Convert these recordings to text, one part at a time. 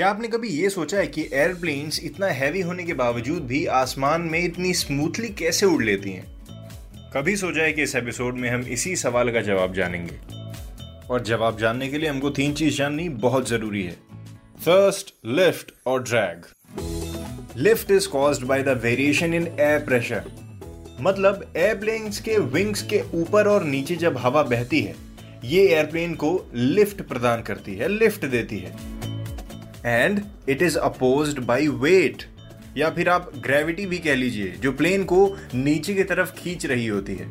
क्या आपने कभी ये सोचा है कि एयरप्लेन्स इतना हैवी होने के बावजूद भी आसमान में इतनी स्मूथली कैसे उड़ लेती हैं? कभी सोचा है कि इस एपिसोड में हम इसी सवाल का जवाब जानेंगे? और जवाब जानने के लिए हमको तीन चीज़ जाननी बहुत ज़रूरी है। फ़र्स्ट लिफ्ट और drag lift is caused by the variation in air pressure मतलब एयरप्लेन्स के विंग्स के ऊपर और नीचे जब हवा बहती है, ये एयरप्लेन को लिफ्ट प्रदान करती है लिफ्ट देती है। And it is oppose by weight या फिर आप ग्रेविटी भी कह लीजिए, जो प्लेन को नीचे की तरफ़ खींच रही होती है।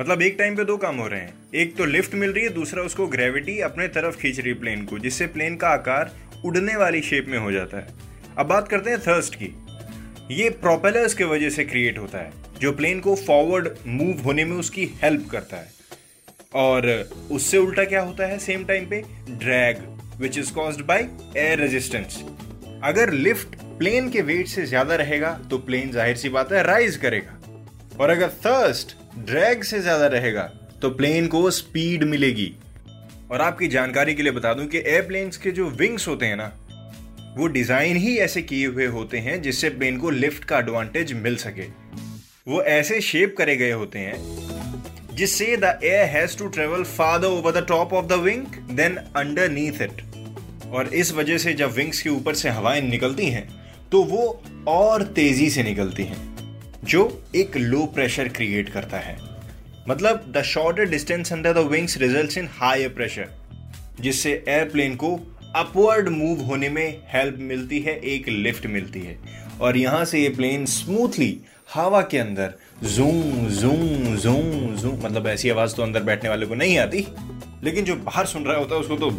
मतलब एक टाइम पे दो काम हो रहे हैं। एक तो लिफ्ट मिल रही है, दूसरा उसको ग्रेविटी अपने तरफ़ खींच रही है प्लेन को, जिससे प्लेन का आकार उड़ने वाली शेप में हो जाता है। अब बात करते हैं थर्स्ट की। ये प्रोपेलर्स के वजह से क्रिएट होता है, जो प्लेन को फॉरवर्ड मूव होने में उसकी हेल्प करता है। और उससे उल्टा क्या होता है? सेम टाइम पे drag which is caused by air resistance अगर लिफ्ट प्लेन के वेट से ज़्यादा रहेगा तो प्लेन ज़ाहिर सी बात है राइज करेगा। और अगर थर्स्ट ड्रैग से ज़्यादा रहेगा तो प्लेन को स्पीड मिलेगी। और आपकी जानकारी के लिए बता दूँ कि एयरप्लेन्स के जो विंग्स होते हैं ना, वो डिज़ाइन ही ऐसे किए हुए होते हैं जिससे प्लेन को लिफ्ट का एडवांटेज मिल सके। वो ऐसे शेप करे गए होते हैं जिससे the air has to travel farther over the top of the wing than underneath it और इस वजह से जब विंग्स के ऊपर से हवाएँ निकलती हैं तो वो और तेज़ी से निकलती हैं, जो एक लो प्रेशर क्रिएट करता है। मतलब the shorter distance under the wings results in higher pressure जिससे एयरप्लेन को अपवर्ड मूव होने में हेल्प मिलती है, एक लिफ्ट मिलती है। और यहाँ से ये प्लेन स्मूथली हवा के अंदर जूम जूम जूम जूम मतलब ऐसी आवाज़ तो अंदर बैठने वाले को नहीं आती, लेकिन जो बाहर सुन रहा होता है, उसको तो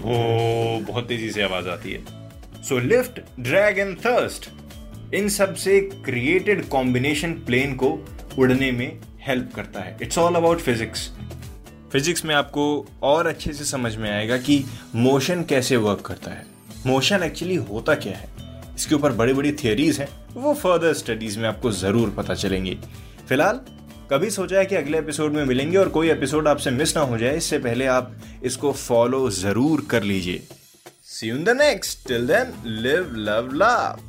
बहुत तेज़ी से आवाज़ आती है। So lift drag and thrust इन सबसे क्रिएटेड कॉम्बिनेशन प्लेन को उड़ने में हेल्प करता है। It's all about physics physics में आपको और अच्छे से समझ में आएगा कि मोशन कैसे वर्क करता है। मोशन एक्चुअली होता क्या है? इसके ऊपर बड़ी बड़ी थियोरीज हैं। वो फर्दर स्टडीज़ में आपको ज़रूर पता चलेंगी। फ़िलहाल, कभी सोचा है कि अगले एपिसोड में मिलेंगे और कोई एपिसोड आपसे मिस ना हो जाए, इससे पहले आप इसको फॉलो ज़रूर कर लीजिए। See in the next till then live love love